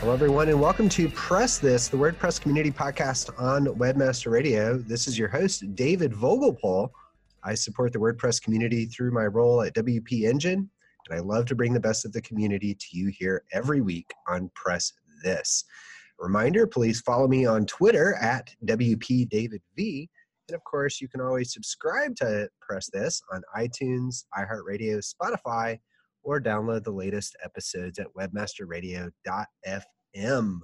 Hello, everyone, and welcome to Press This, the WordPress community podcast on Webmaster Radio. This is your host, David Vogelpohl. I support the WordPress community through my role at WP Engine, and I love to bring the best of the community to you here every week on Press This. Reminder please follow me on Twitter at WPDavidV. And of course, you can always subscribe to Press This on iTunes, iHeartRadio, Spotify, or download the latest episodes at webmasterradio.fm.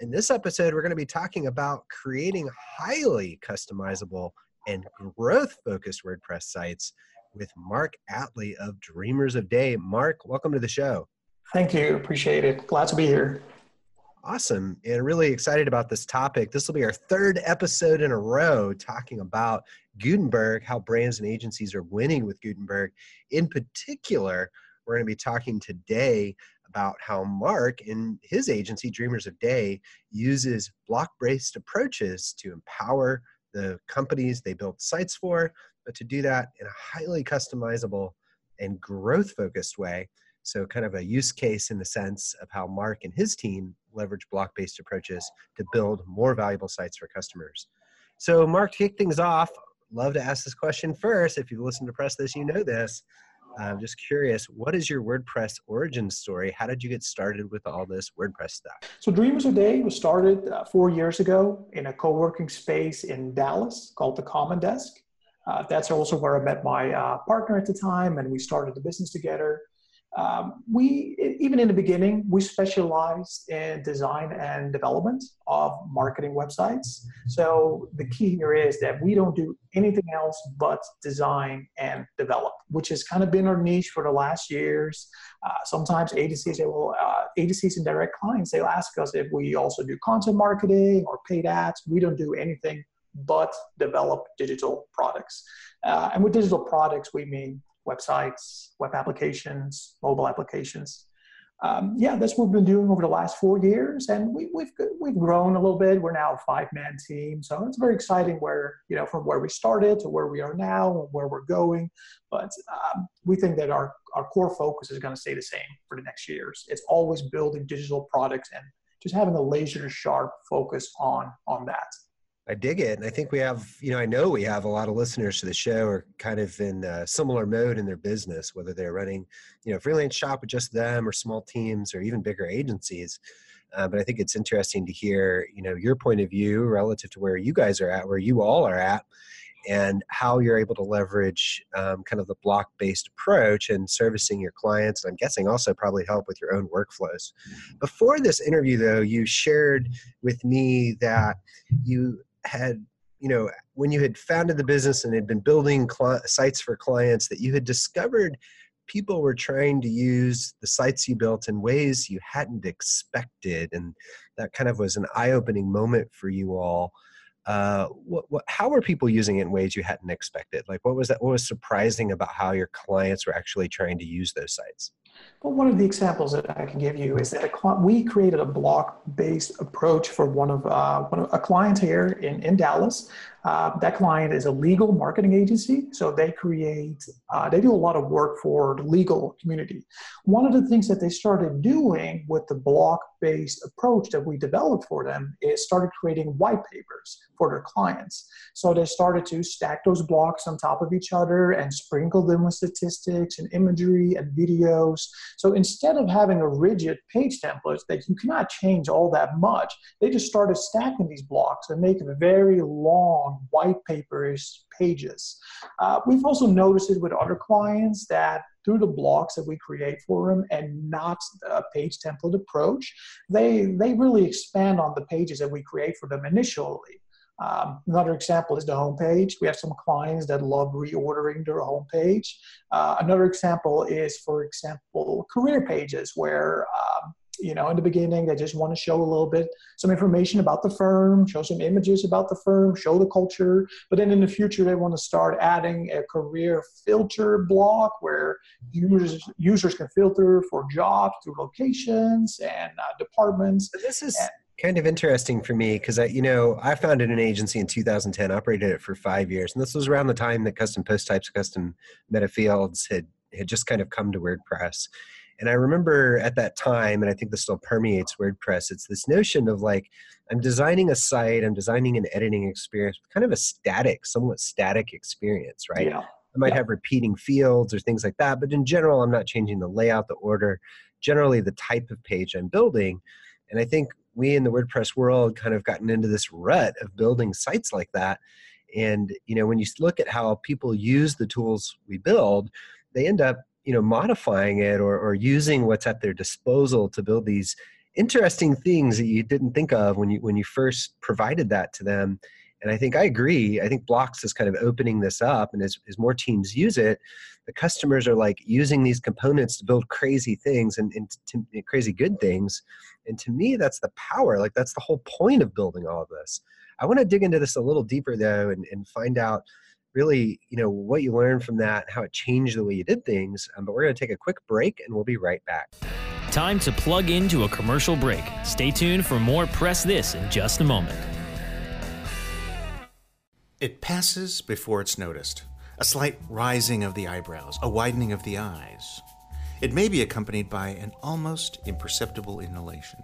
In this episode, we're going to be talking about creating highly customizable and growth focused WordPress sites with Mark Atley of Dreamers of Day. Mark, welcome to the show. Thank you. Appreciate it. Glad to be here. Awesome. And really excited about this topic. This will be our third episode in a row talking about Gutenberg, how brands and agencies are winning with Gutenberg. In particular, we're going to be talking today about how Mark in his agency, Dreamers of Day, uses block based approaches to empower the companies they build sites for, but to do that in a highly customizable and growth focused way. So, kind of a use case in the sense of how Mark and his team leverage block based approaches to build more valuable sites for customers. So, Mark, kick things off, love to ask this question first. If you've listened to Press This, you know this. I'm just curious, what is your WordPress origin story? How did you get started with all this WordPress stuff? So, Dreamers of Day was started uh, four years ago in a co working space in Dallas called the Common Desk. Uh, that's also where I met my uh, partner at the time, and we started the business together. Um, we, even in the beginning, we specialized in design and development of marketing websites. So the key here is that we don't do anything else but design and develop, which has kind of been our niche for the last years. Uh, sometimes agencies, they will, uh, agencies and direct clients, they'll ask us if we also do content marketing or paid ads. We don't do anything but develop digital products. Uh, and with digital products, we mean websites, web applications, mobile applications. Um, yeah, that's what we've been doing over the last four years, and we, we've we've grown a little bit. We're now a five man team, so it's very exciting. Where you know from where we started to where we are now, and where we're going. But um, we think that our our core focus is going to stay the same for the next years. It's always building digital products and just having a laser sharp focus on on that. I dig it. And I think we have, you know, I know we have a lot of listeners to the show are kind of in a similar mode in their business, whether they're running, you know, freelance shop with just them or small teams or even bigger agencies. Uh, but I think it's interesting to hear, you know, your point of view relative to where you guys are at, where you all are at, and how you're able to leverage um, kind of the block based approach and servicing your clients. And I'm guessing also probably help with your own workflows. Before this interview, though, you shared with me that you had you know, when you had founded the business and had been building cl- sites for clients, that you had discovered people were trying to use the sites you built in ways you hadn't expected, and that kind of was an eye-opening moment for you all. Uh, what, what, how were people using it in ways you hadn't expected? Like, what was that? What was surprising about how your clients were actually trying to use those sites? Well, one of the examples that I can give you is that a, we created a block-based approach for one of, uh, one of a client here in, in Dallas. Uh, that client is a legal marketing agency, so they create, uh, they do a lot of work for the legal community. One of the things that they started doing with the block-based approach that we developed for them is started creating white papers for their clients. So they started to stack those blocks on top of each other and sprinkle them with statistics and imagery and videos. So instead of having a rigid page template that you cannot change all that much, they just started stacking these blocks and making very long white papers pages. Uh, we've also noticed it with other clients that through the blocks that we create for them and not a page template approach, they, they really expand on the pages that we create for them initially. Um, another example is the homepage. We have some clients that love reordering their homepage. Uh, another example is, for example, career pages where um, you know, in the beginning, they just want to show a little bit, some information about the firm, show some images about the firm, show the culture. But then in the future, they want to start adding a career filter block where users users can filter for jobs through locations and uh, departments. This is. And, kind of interesting for me because I, you know, I founded an agency in 2010, operated it for five years, and this was around the time that custom post types, custom meta fields had had just kind of come to WordPress. And I remember at that time, and I think this still permeates WordPress, it's this notion of like, I'm designing a site, I'm designing an editing experience, kind of a static, somewhat static experience, right? Yeah. I might yeah. have repeating fields or things like that, but in general, I'm not changing the layout, the order, generally the type of page I'm building. And I think we in the WordPress world kind of gotten into this rut of building sites like that. And you know, when you look at how people use the tools we build, they end up you know modifying it or, or using what's at their disposal to build these interesting things that you didn't think of when you when you first provided that to them. And i think i agree. I think blocks is kind of opening this up and as, as more teams use it the customers are like using these components to build crazy things and, and to, crazy good things. And to me that's the power. Like that's the whole point of building all of this. I want to dig into this a little deeper though and, and find out really, you know, what you learned from that, how it changed the way you did things. Um, but we're going to take a quick break and we'll be right back. Time to plug into a commercial break. Stay tuned for more Press This in just a moment. It passes before it's noticed. A slight rising of the eyebrows, a widening of the eyes. It may be accompanied by an almost imperceptible inhalation.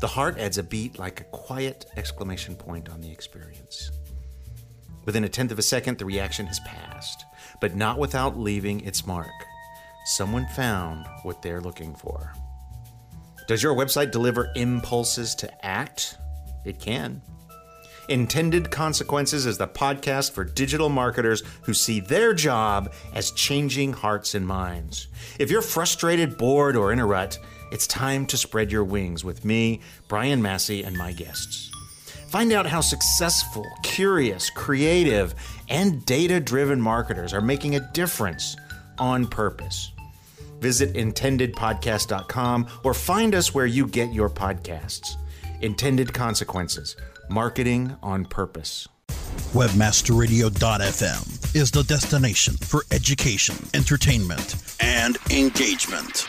The heart adds a beat like a quiet exclamation point on the experience. Within a tenth of a second, the reaction has passed, but not without leaving its mark. Someone found what they're looking for. Does your website deliver impulses to act? It can. Intended Consequences is the podcast for digital marketers who see their job as changing hearts and minds. If you're frustrated, bored, or in a rut, it's time to spread your wings with me, Brian Massey, and my guests. Find out how successful, curious, creative, and data driven marketers are making a difference on purpose. Visit intendedpodcast.com or find us where you get your podcasts. Intended Consequences Marketing on Purpose. Webmasterradio.fm is the destination for education, entertainment, and engagement.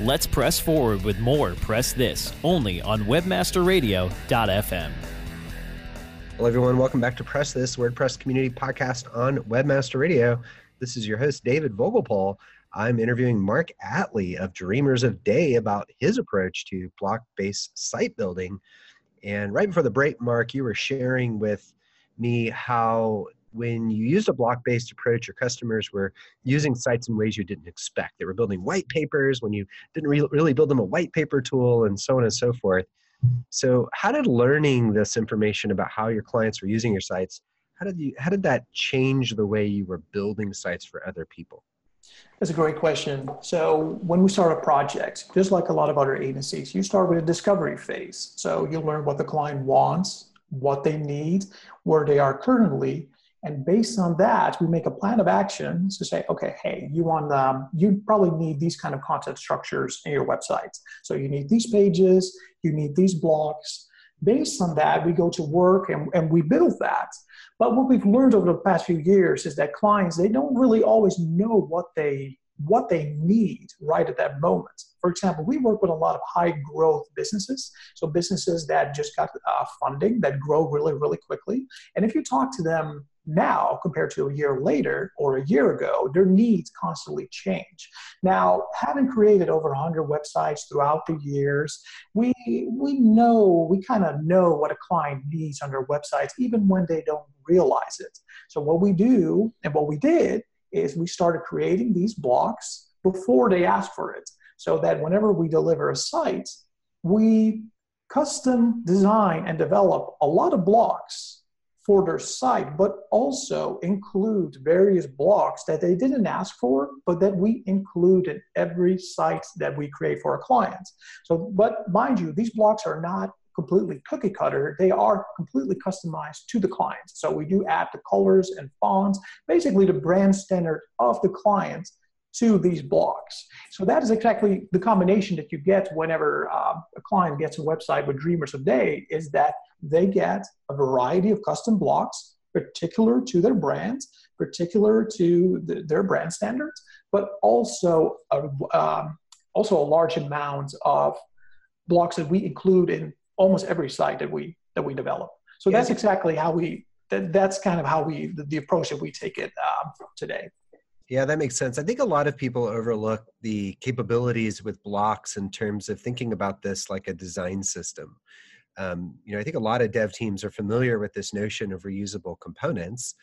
Let's press forward with more Press This only on WebmasterRadio.fm. Hello, everyone. Welcome back to Press This WordPress Community Podcast on Webmaster Radio. This is your host, David Vogelpohl. I'm interviewing Mark Atley of Dreamers of Day about his approach to block based site building. And right before the break, Mark, you were sharing with me how when you used a block based approach, your customers were using sites in ways you didn't expect. They were building white papers when you didn't re- really build them a white paper tool, and so on and so forth. So, how did learning this information about how your clients were using your sites, how did you how did that change the way you were building sites for other people? That's a great question. So when we start a project, just like a lot of other agencies, you start with a discovery phase. So you learn what the client wants, what they need, where they are currently, and based on that, we make a plan of action to say, okay, hey, you want um, you probably need these kind of content structures in your websites. So you need these pages, you need these blocks. Based on that, we go to work and, and we build that. But what we've learned over the past few years is that clients, they don't really always know what they what they need right at that moment. For example, we work with a lot of high growth businesses, so businesses that just got uh, funding that grow really, really quickly. And if you talk to them now compared to a year later or a year ago, their needs constantly change. Now, having created over 100 websites throughout the years, we we know we kind of know what a client needs on their websites, even when they don't realize it. So what we do and what we did is we started creating these blocks before they ask for it, so that whenever we deliver a site, we custom design and develop a lot of blocks for their site, but also include various blocks that they didn't ask for, but that we include in every site that we create for our clients. So, but mind you, these blocks are not completely cookie cutter, they are completely customized to the clients. So we do add the colors and fonts, basically the brand standard of the clients to these blocks. So that is exactly the combination that you get whenever uh, a client gets a website with Dreamers of Day is that they get a variety of custom blocks particular to their brands, particular to the, their brand standards, but also a, um, also a large amount of blocks that we include in almost every site that we that we develop. So that's exactly how we that, that's kind of how we the, the approach that we take it um, today. Yeah, that makes sense. I think a lot of people overlook the capabilities with blocks in terms of thinking about this like a design system um, you know, I think a lot of dev teams are familiar with this notion of reusable components.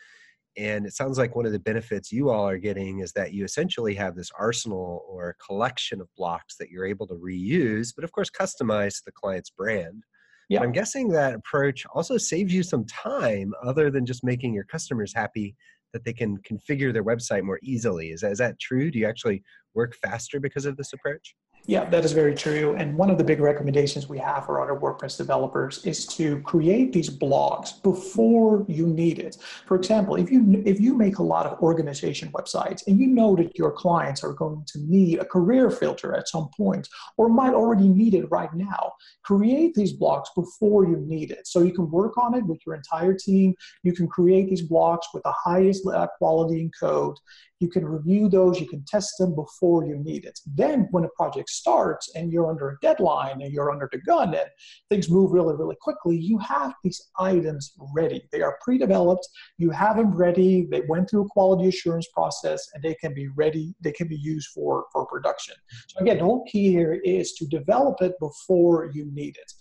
And it sounds like one of the benefits you all are getting is that you essentially have this arsenal or collection of blocks that you're able to reuse, but of course, customize to the client's brand. Yeah. I'm guessing that approach also saves you some time other than just making your customers happy that they can configure their website more easily. Is that, is that true? Do you actually work faster because of this approach? Yeah, that is very true. And one of the big recommendations we have for other WordPress developers is to create these blocks before you need it. For example, if you if you make a lot of organization websites and you know that your clients are going to need a career filter at some point or might already need it right now, create these blocks before you need it. So you can work on it with your entire team. You can create these blocks with the highest quality in code you can review those, you can test them before you need it. Then, when a project starts and you're under a deadline and you're under the gun and things move really, really quickly, you have these items ready. They are pre developed, you have them ready, they went through a quality assurance process, and they can be ready, they can be used for, for production. So, again, the whole key here is to develop it before you need it.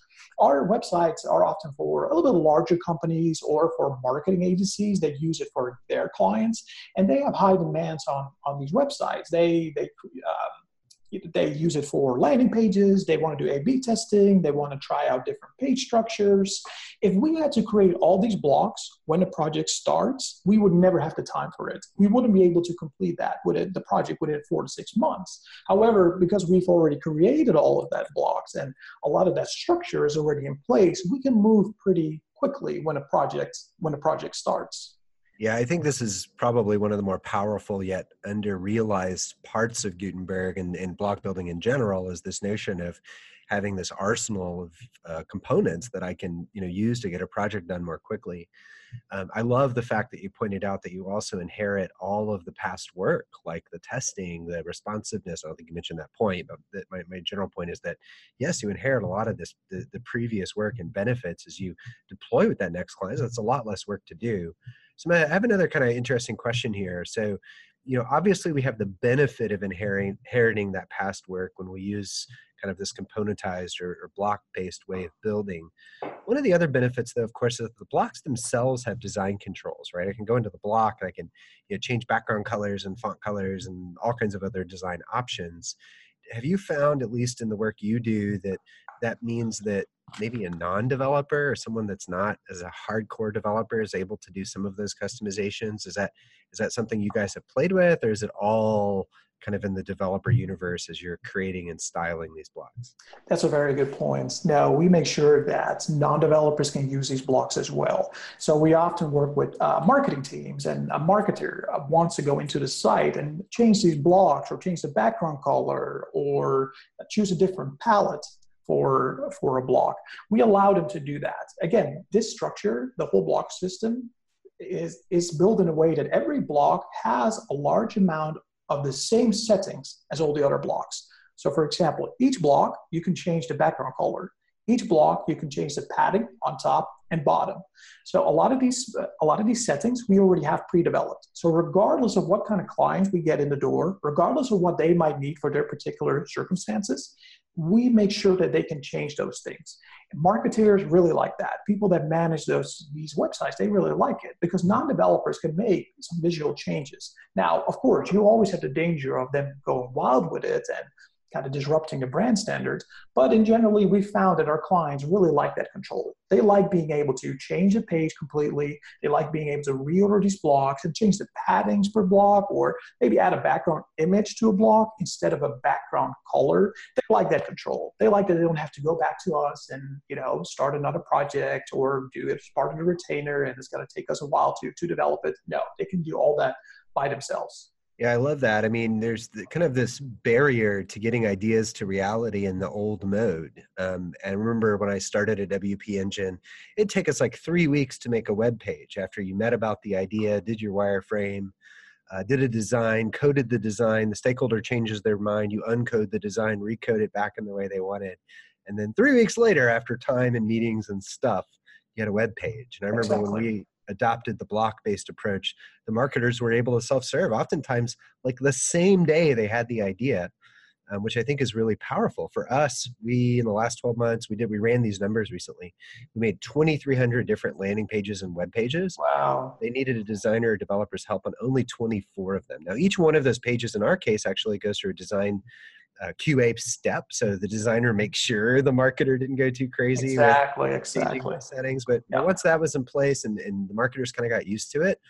Our websites are often for a little bit larger companies or for marketing agencies that use it for their clients, and they have high demands on on these websites. They they um, they use it for landing pages they want to do a b testing they want to try out different page structures. If we had to create all these blocks when the project starts we would never have the time for it. We wouldn't be able to complete that with it, the project within four to six months. However because we've already created all of that blocks and a lot of that structure is already in place we can move pretty quickly when a project when a project starts yeah, I think this is probably one of the more powerful yet under realized parts of Gutenberg and, and block building in general is this notion of having this arsenal of uh, components that I can you know use to get a project done more quickly. Um, I love the fact that you pointed out that you also inherit all of the past work, like the testing, the responsiveness. I don't think you mentioned that point, but that my, my general point is that yes, you inherit a lot of this, the, the previous work and benefits as you deploy with that next client. So it's a lot less work to do. So I have another kind of interesting question here. So you know, obviously we have the benefit of inheriting, that past work when we use kind of this componentized or, or block-based way of building. One of the other benefits, though, of course, is that the blocks themselves have design controls, right? I can go into the block, I can you know, change background colors and font colors and all kinds of other design options. Have you found, at least in the work you do, that that means that maybe a non-developer or someone that's not as a hardcore developer is able to do some of those customizations? Is that is that something you guys have played with or is it all kind of in the developer universe as you're creating and styling these blocks that's a very good point no we make sure that non-developers can use these blocks as well so we often work with uh, marketing teams and a marketer wants to go into the site and change these blocks or change the background color or choose a different palette for, for a block. We allow them to do that. Again, this structure, the whole block system, is, is built in a way that every block has a large amount of the same settings as all the other blocks. So for example, each block, you can change the background color. Each block, you can change the padding on top and bottom. So a lot of these, a lot of these settings we already have pre-developed. So regardless of what kind of clients we get in the door, regardless of what they might need for their particular circumstances, we make sure that they can change those things. And marketers really like that. People that manage those these websites, they really like it because non-developers can make some visual changes. Now, of course, you always have the danger of them going wild with it and kind of disrupting the brand standards. But in generally, we found that our clients really like that control. They like being able to change the page completely. They like being able to reorder these blocks and change the paddings per block, or maybe add a background image to a block instead of a background color. They like that control. They like that they don't have to go back to us and you know start another project or do it as part of the retainer, and it's going to take us a while to to develop it. No, they can do all that by themselves. Yeah, I love that. I mean, there's the, kind of this barrier to getting ideas to reality in the old mode. Um, and I remember when I started at WP Engine, it'd take us like three weeks to make a web page after you met about the idea, did your wireframe, uh, did a design, coded the design, the stakeholder changes their mind, you uncode the design, recode it back in the way they wanted. And then three weeks later, after time and meetings and stuff, you had a web page. And I remember exactly. when we adopted the block based approach, the marketers were able to self serve, oftentimes like the same day they had the idea. Um, which I think is really powerful for us. We in the last 12 months we did we ran these numbers recently. We made 2,300 different landing pages and web pages. Wow! They needed a designer or developer's help on only 24 of them. Now each one of those pages in our case actually goes through a design uh, QA step, so the designer makes sure the marketer didn't go too crazy. Exactly, exactly. Settings, but yeah. once that was in place and, and the marketers kind of got used to it,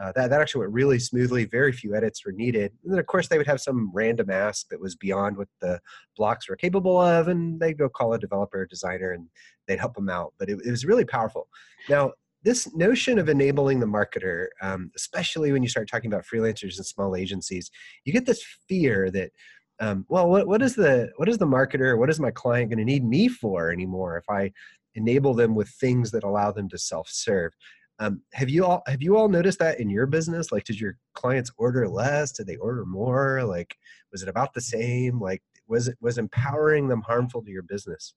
uh, that, that actually went really smoothly. Very few edits were needed. And then, of course, they would have some random ask that was beyond what the blocks were capable of, and they'd go call a developer or designer and they'd help them out. But it, it was really powerful. Now, this notion of enabling the marketer, um, especially when you start talking about freelancers and small agencies, you get this fear that um, well what, what is the what is the marketer what is my client going to need me for anymore if i enable them with things that allow them to self-serve? Um, have you all have you all noticed that in your business? Like did your clients order less? Did they order more? Like was it about the same? Like was it was empowering them harmful to your business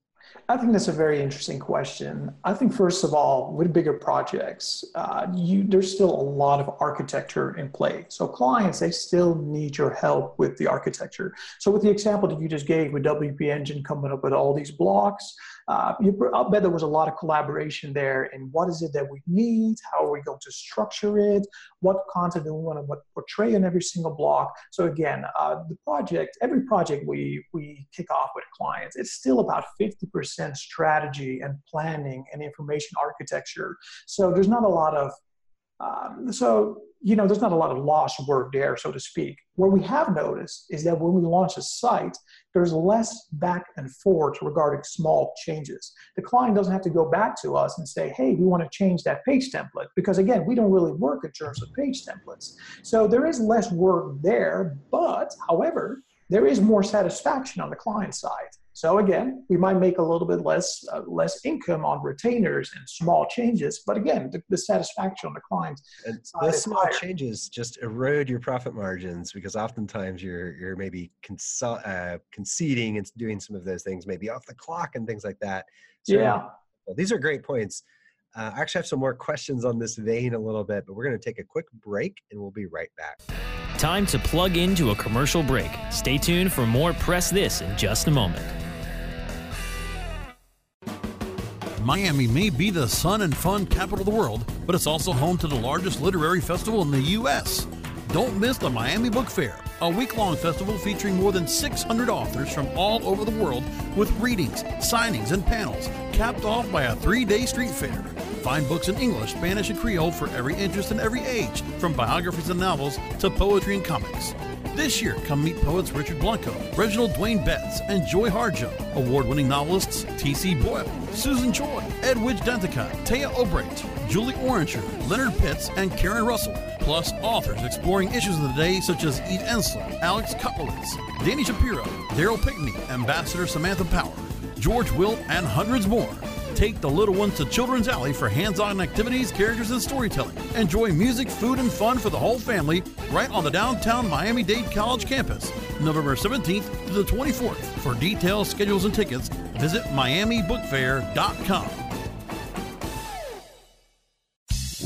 I think that's a very interesting question. I think first of all, with bigger projects, uh, you, there's still a lot of architecture in play. So clients, they still need your help with the architecture. So with the example that you just gave with WP Engine coming up with all these blocks, uh, you, I'll bet there was a lot of collaboration there And what is it that we need, how are we going to structure it, what content do we want to portray in every single block. So again, uh, the project, every project we, we kick off with clients, it's still about 50% strategy and planning and information architecture. So there's not a lot of um, so, you know, there's not a lot of lost work there, so to speak. What we have noticed is that when we launch a site, there's less back and forth regarding small changes. The client doesn't have to go back to us and say, hey, we want to change that page template, because again, we don't really work in terms of page templates. So there is less work there, but however, there is more satisfaction on the client side So again, we might make a little bit less uh, less income on retainers and small changes, but again, the, the satisfaction on the client. And those small higher. changes just erode your profit margins because oftentimes you're you're maybe consul- uh, conceding and doing some of those things, maybe off the clock and things like that. So, yeah. Well, these are great points. Uh, I actually have some more questions on this vein a little bit, but we're going to take a quick break and we'll be right back. Time to plug into a commercial break. Stay tuned for more Press This in just a moment. Miami may be the sun and fun capital of the world, but it's also home to the largest literary festival in the U.S. Don't miss the Miami Book Fair, a week long festival featuring more than 600 authors from all over the world with readings, signings, and panels, capped off by a three day street fair. Find books in English, Spanish, and Creole for every interest and every age, from biographies and novels to poetry and comics. This year, come meet poets Richard Blanco, Reginald Dwayne Betts, and Joy Harjo, award winning novelists T.C. Boyle, Susan Choi, Edwidge Danticat, Téa Obreht, Julie Orringer, Leonard Pitts, and Karen Russell, plus authors exploring issues of the day such as Eve Ensler, Alex Kotlowitz, Dani Shapiro, Daryl Pinckney, Ambassador Samantha Power, George Will, and hundreds more. Take the little ones to Children's Alley for hands on activities, characters, and storytelling. Enjoy music, food, and fun for the whole family right on the downtown Miami Dade College campus, November 17th to the 24th. For details, schedules, and tickets, visit MiamiBookFair.com.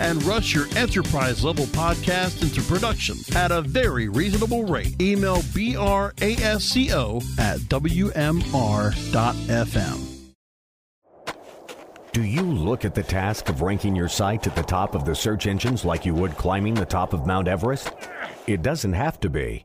and rush your enterprise level podcast into production at a very reasonable rate. Email brasco at wmr.fm. Do you look at the task of ranking your site at the top of the search engines like you would climbing the top of Mount Everest? It doesn't have to be.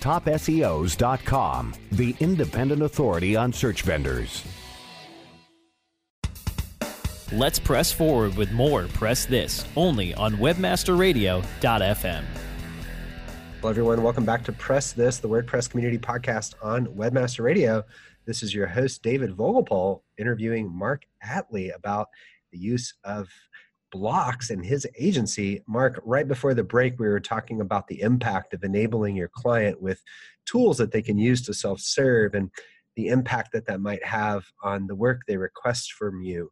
TopSEOs.com, the independent authority on search vendors. Let's press forward with more Press This only on WebmasterRadio.fm. Hello, everyone. Welcome back to Press This, the WordPress community podcast on Webmaster Radio. This is your host, David Vogelpohl, interviewing Mark Atley about the use of blocks in his agency. Mark, right before the break, we were talking about the impact of enabling your client with tools that they can use to self serve and the impact that that might have on the work they request from you.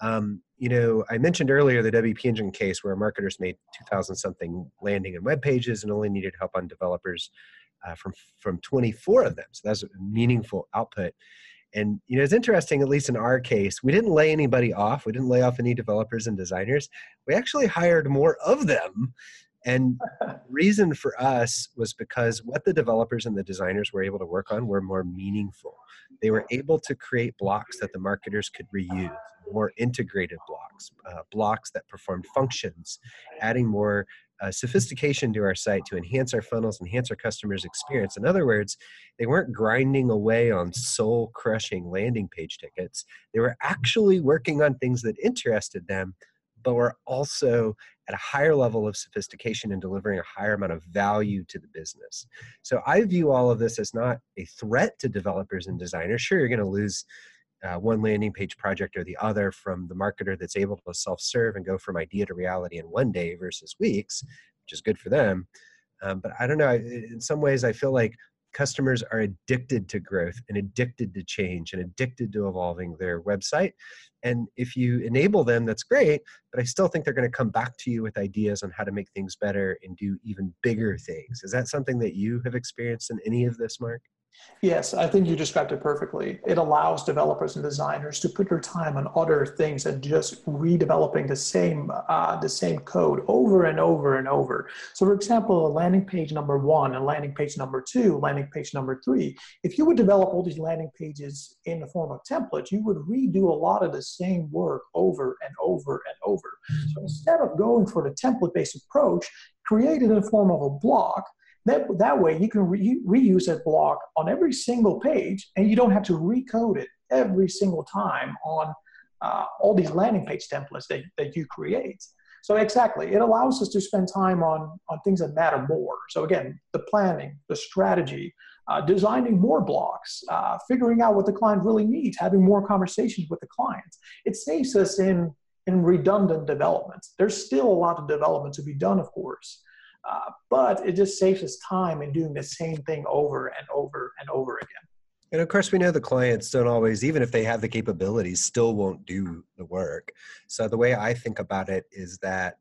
Um, you know, I mentioned earlier the WP Engine case where marketers made 2,000 something landing and web pages and only needed help on developers uh, from from 24 of them. So that's a meaningful output. And you know, it's interesting. At least in our case, we didn't lay anybody off. We didn't lay off any developers and designers. We actually hired more of them. And reason for us was because what the developers and the designers were able to work on were more meaningful. They were able to create blocks that the marketers could reuse, more integrated blocks, uh, blocks that performed functions, adding more uh, sophistication to our site to enhance our funnels, enhance our customers' experience. In other words, they weren't grinding away on soul crushing landing page tickets. They were actually working on things that interested them, but were also at a higher level of sophistication and delivering a higher amount of value to the business. So I view all of this as not a threat to developers and designers. Sure, you're going to lose uh, one landing page project or the other from the marketer that's able to self serve and go from idea to reality in one day versus weeks, which is good for them. Um, but I don't know. In some ways, I feel like customers are addicted to growth and addicted to change and addicted to evolving their website. And if you enable them, that's great. But I still think they're going to come back to you with ideas on how to make things better and do even bigger things. Is that something that you have experienced in any of this, Mark? Yes, I think you described it perfectly. It allows developers and designers to put their time on other things than just redeveloping the same uh, the same code over and over and over. So, for example, a landing page number one, and landing page number two, landing page number three. If you would develop all these landing pages in the form of templates, you would redo a lot of the same work over and over and over. So, instead of going for the template-based approach, create it in the form of a block that, that way, you can re- reuse that block on every single page, and you don't have to recode it every single time on uh, all these landing page templates that, that you create. So exactly, it allows us to spend time on, on things that matter more. So again, the planning, the strategy, uh, designing more blocks, uh, figuring out what the client really needs, having more conversations with the client. It saves us in, in redundant development. There's still a lot of development to be done, of course. Uh, but it just saves us time in doing the same thing over and over and over again. And of course, we know the clients don't always, even if they have the capabilities, still won't do the work. So the way I think about it is that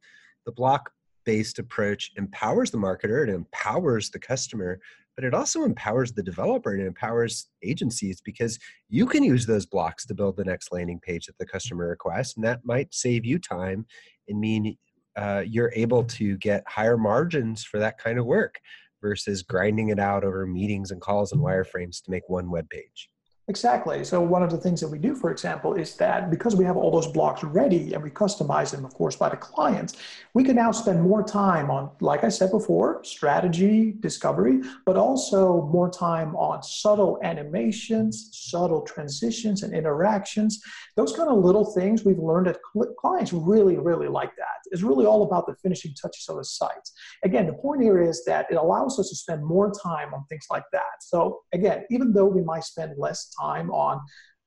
the block based approach empowers the marketer, it empowers the customer, but it also empowers the developer and empowers agencies because you can use those blocks to build the next landing page that the customer requests. And that might save you time and mean uh, you're able to get higher margins for that kind of work versus grinding it out over meetings and calls and wireframes to make one web page. Exactly. So one of the things that we do, for example, is that because we have all those blocks ready and we customize them, of course, by the clients, we can now spend more time on, like I said before, strategy, discovery, but also more time on subtle animations, subtle transitions and interactions. Those kind of little things we've learned that clients really, really like that. It's really all about the finishing touches of a site. Again, the point here is that it allows us to spend more time on things like that. So again, even though we might spend less time on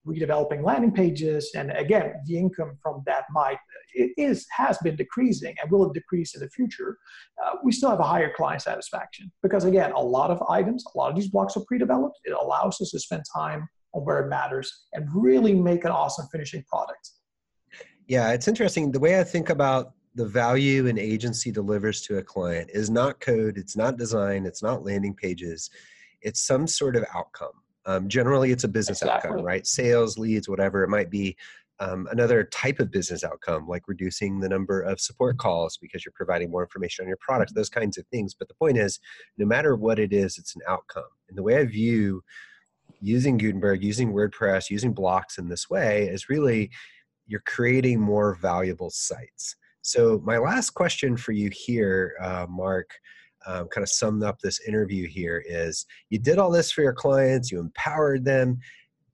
redeveloping landing pages. And again, the income from that might it is has been decreasing and will decrease in the future. Uh, we still have a higher client satisfaction because again, a lot of items, a lot of these blocks are pre-developed. It allows us to spend time on where it matters and really make an awesome finishing product. Yeah, it's interesting. The way I think about the value an agency delivers to a client is not code, it's not design, it's not landing pages, it's some sort of outcome um, generally, it's a business exactly. outcome, right? Sales, leads, whatever it might be. Um, another type of business outcome, like reducing the number of support calls because you're providing more information on your products, those kinds of things. But the point is, no matter what it is, it's an outcome. And the way I view using Gutenberg, using WordPress, using blocks in this way is really you're creating more valuable sites. So, my last question for you here, uh, Mark, um, kind of summed up this interview here is you did all this for your clients, you empowered them.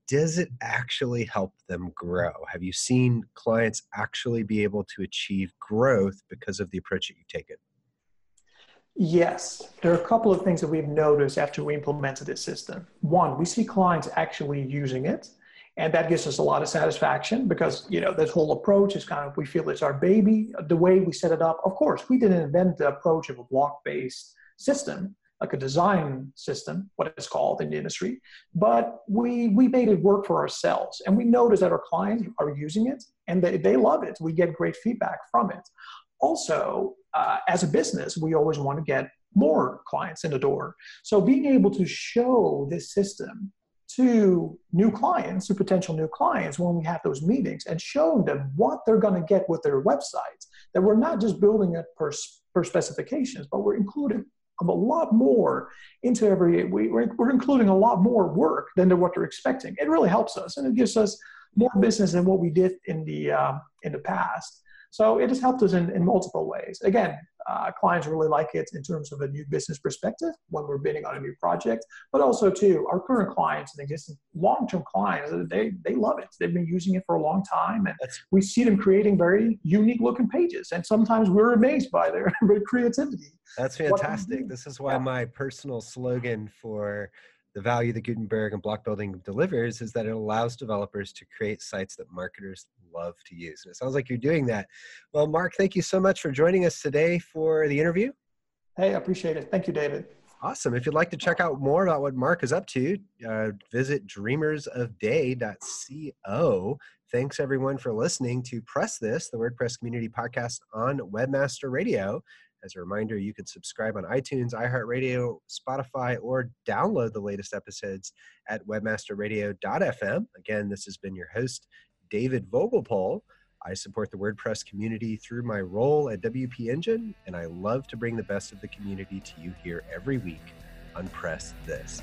Does it actually help them grow? Have you seen clients actually be able to achieve growth because of the approach that you've taken? Yes, there are a couple of things that we've noticed after we implemented this system. One, we see clients actually using it and that gives us a lot of satisfaction because you know this whole approach is kind of we feel it's our baby. The way we set it up of course we didn't invent the approach of a block based system like a design system what it's called in the industry but we we made it work for ourselves. And we noticed that our clients are using it and they, they love it. We get great feedback from it. Also uh, as a business we always want to get more clients in the door. So being able to show this system to new clients, to potential new clients when we have those meetings and showing them what they're going to get with their websites. That we're not just building it per, per specifications, but we're including a lot more into every, we, we're, we're including a lot more work than what they're expecting. It really helps us and it gives us more business than what we did in the, um, in the past. So it has helped us in, in multiple ways. Again, uh, clients really like it in terms of a new business perspective when we're bidding on a new project, but also too our current clients and existing long-term clients they they love it. They've been using it for a long time, and we see them creating very unique looking pages. And sometimes we're amazed by their, their creativity. That's fantastic. This is why yeah. my personal slogan for the value that Gutenberg and block building delivers is that it allows developers to create sites that marketers love to use. And it sounds like you're doing that. Well, Mark, thank you so much for joining us today for the interview. Hey, I appreciate it. Thank you, David. Awesome. If you'd like to check out more about what Mark is up to, uh, visit dreamersofday.co. Thanks everyone for listening to Press This, the WordPress community podcast on Webmaster Radio. As a reminder, you can subscribe on iTunes, iHeartRadio, Spotify, or download the latest episodes at webmasterradio.fm. Again, this has been your host, David Vogelpohl. I support the WordPress community through my role at WP Engine, and I love to bring the best of the community to you here every week on Press This.